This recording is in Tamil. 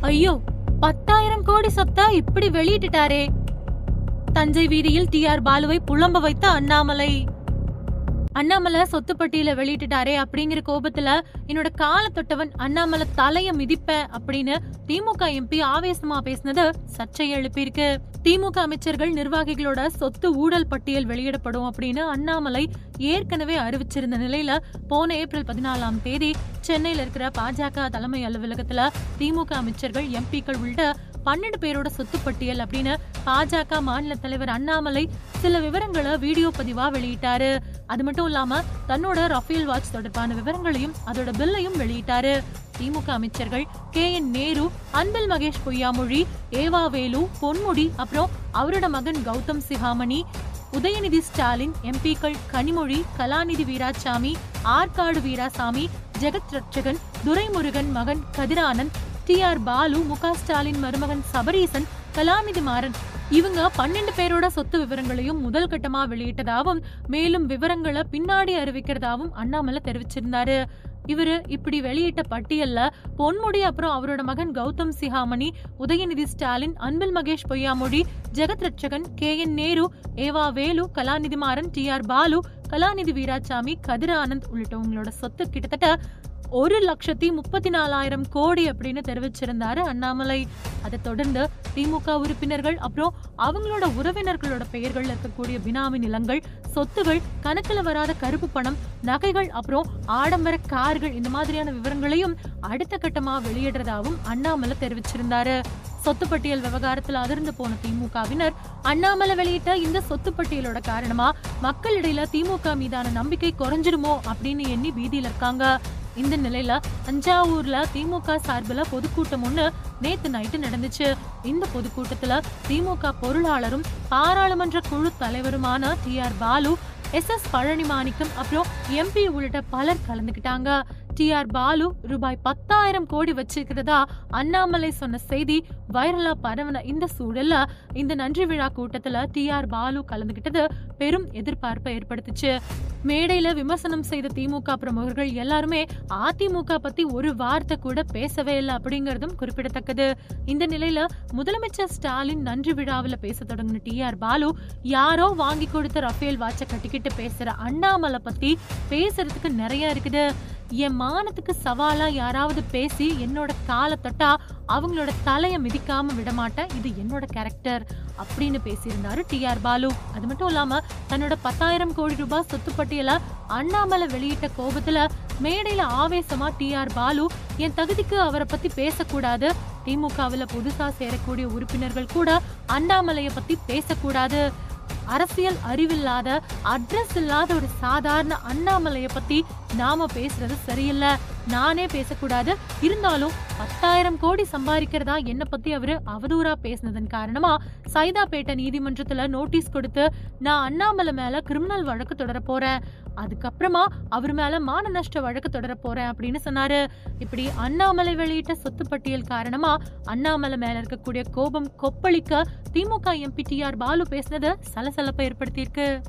ஐயோ பத்தாயிரம் கோடி சொத்தா இப்படி வெளியிட்டுட்டாரே. தஞ்சை வீதியில் டி ஆர் பாலுவை புலம்ப வைத்த அண்ணாமலை. அண்ணாமலை சொத்து பட்டியல வெளியிட்டுட்டாரே அப்படிங்கிற கோபத்துல என்னோட கால தொட்டவன் அண்ணாமலை தலைய மிதிப்பேன் அப்படின்னு திமுக எம்பி ஆவேசமா பேசினது சர்ச்சை எழுப்பியிருக்கு. திமுக அமைச்சர்கள் நிர்வாகிகளோட சொத்து ஊழல் பட்டியல் வெளியிடப்படும் அப்படின்னு அண்ணாமலை ஏற்கனவே அறிவிச்சிருந்த நிலையில போன ஏப்ரல் பதினாலாம் தேதி சென்னையில இருக்கிற பாஜக தலைமை அலுவலகத்துல திமுக அமைச்சர்கள் எம்பிக்கள் உள்ளிட்ட பன்னெண்டு பேரோட சொத்து பட்டியல் அப்படின்னு பாஜக மாநில தலைவர் அண்ணாமலை சில விவரங்களை வீடியோ பதிவா வெளியிட்டாரு. அது மட்டும் இல்லாம தன்னோட ரஃபேல் வாட்ச் தொடர்பான விவரங்களையும் அதோட பில்லையும் வெளியிட்டாரு. திமுக அமைச்சர்கள் கே என் நேரு அன்பில் மகேஷ் பொய்யாமொழி ஏவா வேலு பொன்முடி அப்புறம் அவரோட மகன் கௌதம் சிகாமணி உதயநிதி ஸ்டாலின் எம்பிக்கள் கனிமொழி கலாநிதி வீராசாமி ஆற்காடு வீராசாமி ஜெகத் ரட்சகன் துரைமுருகன் மகன் கதிரானந்த் டி ஆர் பாலு முக ஸ்டாலின் மருமகன் சபரீசன் கலாநிதி மாறன் இவங்க பன்னெண்டு பேரோட சொத்து விவரங்களையும் முதல் கட்டமா வெளியிட்டதாவும் மேலும் விவரங்களை பின்னாடி அறிவிக்கிறதாவும் அண்ணாமலை தெரிவிச்சிருந்தாரு. இவரு இப்படி வெளியிட்ட பட்டியல்ல பொன்முடி அப்புறம் அவரோட மகன் கௌதம் சிஹாமணி உதயநிதி ஸ்டாலின் அன்பில் மகேஷ் பொய்யாமொழி ஜெகத் ரட்சகன் கே என் நேரு ஏவா வேலு கலாநிதி மாறன் டி ஆர் பாலு கலாநிதி வீராசாமி கதிர் ஆனந்த் உள்ளிட்டவங்களோட சொத்து கிட்டத்தட்ட ஒரு லட்சத்தி முப்பத்தி நாலாயிரம் கோடி அப்படின்னு தெரிவிச்சிருந்தாரு அண்ணாமலை. அதை தொடர்ந்து திமுக உறுப்பினர்கள் அப்புறம் அவங்களோட உறவினர்களோட பெயர்கள் இருக்கக்கூடிய பினாமி நிலங்கள் சொத்துகள் கணக்குல வராத கருப்பு பணம் நகைகள் அப்புறம் ஆடம்பர கார்கள் இந்த மாதிரியான விவரங்களையும் அடுத்த கட்டமா வெளியிடுறதாவும் அண்ணாமலை தெரிவிச்சிருந்தாரு. சொத்து பட்டியல் விவகாரத்துல அதிர்ந்து போன திமுகவினர் அண்ணாமலை வெளியிட்ட இந்த சொத்து பட்டியலோட காரணமா மக்களிடையில திமுக மீதான நம்பிக்கை குறைஞ்சிருமோ அப்படின்னு எண்ணி பீதியில இருக்காங்க. இந்த நிலையில தஞ்சாவூர்ல திமுக சார்பில் பொதுக்கூட்டம் ஒண்ணு நேத்து நைட்டு நடந்துச்சு. இந்த பொதுக்கூட்டத்துல திமுக பொருளாளரும் பாராளுமன்ற குழு தலைவருமான T R Baalu S S Palani Manickam அப்புறம் எம்பி உள்ளிட்ட பலர் கலந்துக்கிட்டாங்க. டி ஆர் பாலு ரூபாய் பத்தாயிரம் கோடி வச்சிருக்கிறதா அண்ணாமலை சொன்ன செய்தி வைரலா பரவன இந்த சூழல்ல இந்த நன்றி விழா கூட்டத்துல டி ஆர் பாலு கலந்துகிட்டது பெரும் எதிர்பார்ப்பை ஏற்படுத்துச்சு. மேடையில விமர்சனம் செய்த திமுக பிரமுகர்கள் எல்லாருமே அதிமுக பத்தி ஒரு வார்த்தை கூட பேசவே இல்லை அப்படிங்கறதும் குறிப்பிடத்தக்கது. இந்த நிலையில முதலமைச்சர் ஸ்டாலின் நன்றி விழாவில் பேச தொடங்கின டி ஆர் பாலு யாரோ வாங்கி கொடுத்த ரஃபேல் வாட்சை கட்டிக்கிட்டு பேசுற அண்ணாமலை பத்தி பேசுறதுக்கு நிறைய இருக்குது. என் மானத்துக்கு சவாலா யாராவது பேசி என்னோட காலை தொட்டா அவங்களோட தலையை மிதிக்காம விடமாட்டேன். இது என்னோட கேரக்டர் அப்படின்னு பேசியிருந்தாரு டி ஆர் பாலு. அது மட்டும் இல்லாம தன்னோட பத்தாயிரம் கோடி ரூபாய் சொத்து பட்டியல அண்ணாமலை வெளியிட்ட கோபத்துல மேடையில ஆவேசமா டி ஆர் பாலு என் தகுதிக்கு அவரை பத்தி பேசக்கூடாது. திமுகவில் புதுசா சேரக்கூடிய உறுப்பினர்கள் கூட அண்ணாமலைய பத்தி பேசக்கூடாது. அரசியல் அறிவில்லாத அட்ரஸ் இல்லாத ஒரு சாதாரண அண்ணாமலையை பத்தி நாம பேசுறது சரியில்லை. நானே பேசக்கூடாது. இருந்தாலும் பத்தாயிரம் கோடி சம்பாதிக்கிறதா என்ன பத்தி அவரு அவதூறா பேசினதன் காரணமா சைதாப்பேட்டை நீதிமன்றத்துல நோட்டீஸ் கொடுத்து நான் அண்ணாமலை மேல கிரிமினல் வழக்கு தொடர போறேன். அதுக்கப்புறமா அவர் மேல மான நஷ்ட வழக்கு தொடர போறேன் அப்படின்னு சொன்னாரு. இப்படி அண்ணாமலை வெளியிட்ட சொத்து பட்டியல் காரணமா அண்ணாமலை மேல இருக்கக்கூடிய கோபம் கொப்பளிக்க DMK MP T R Baalu பேசினது சலசலப்பை ஏற்படுத்தியிருக்கு.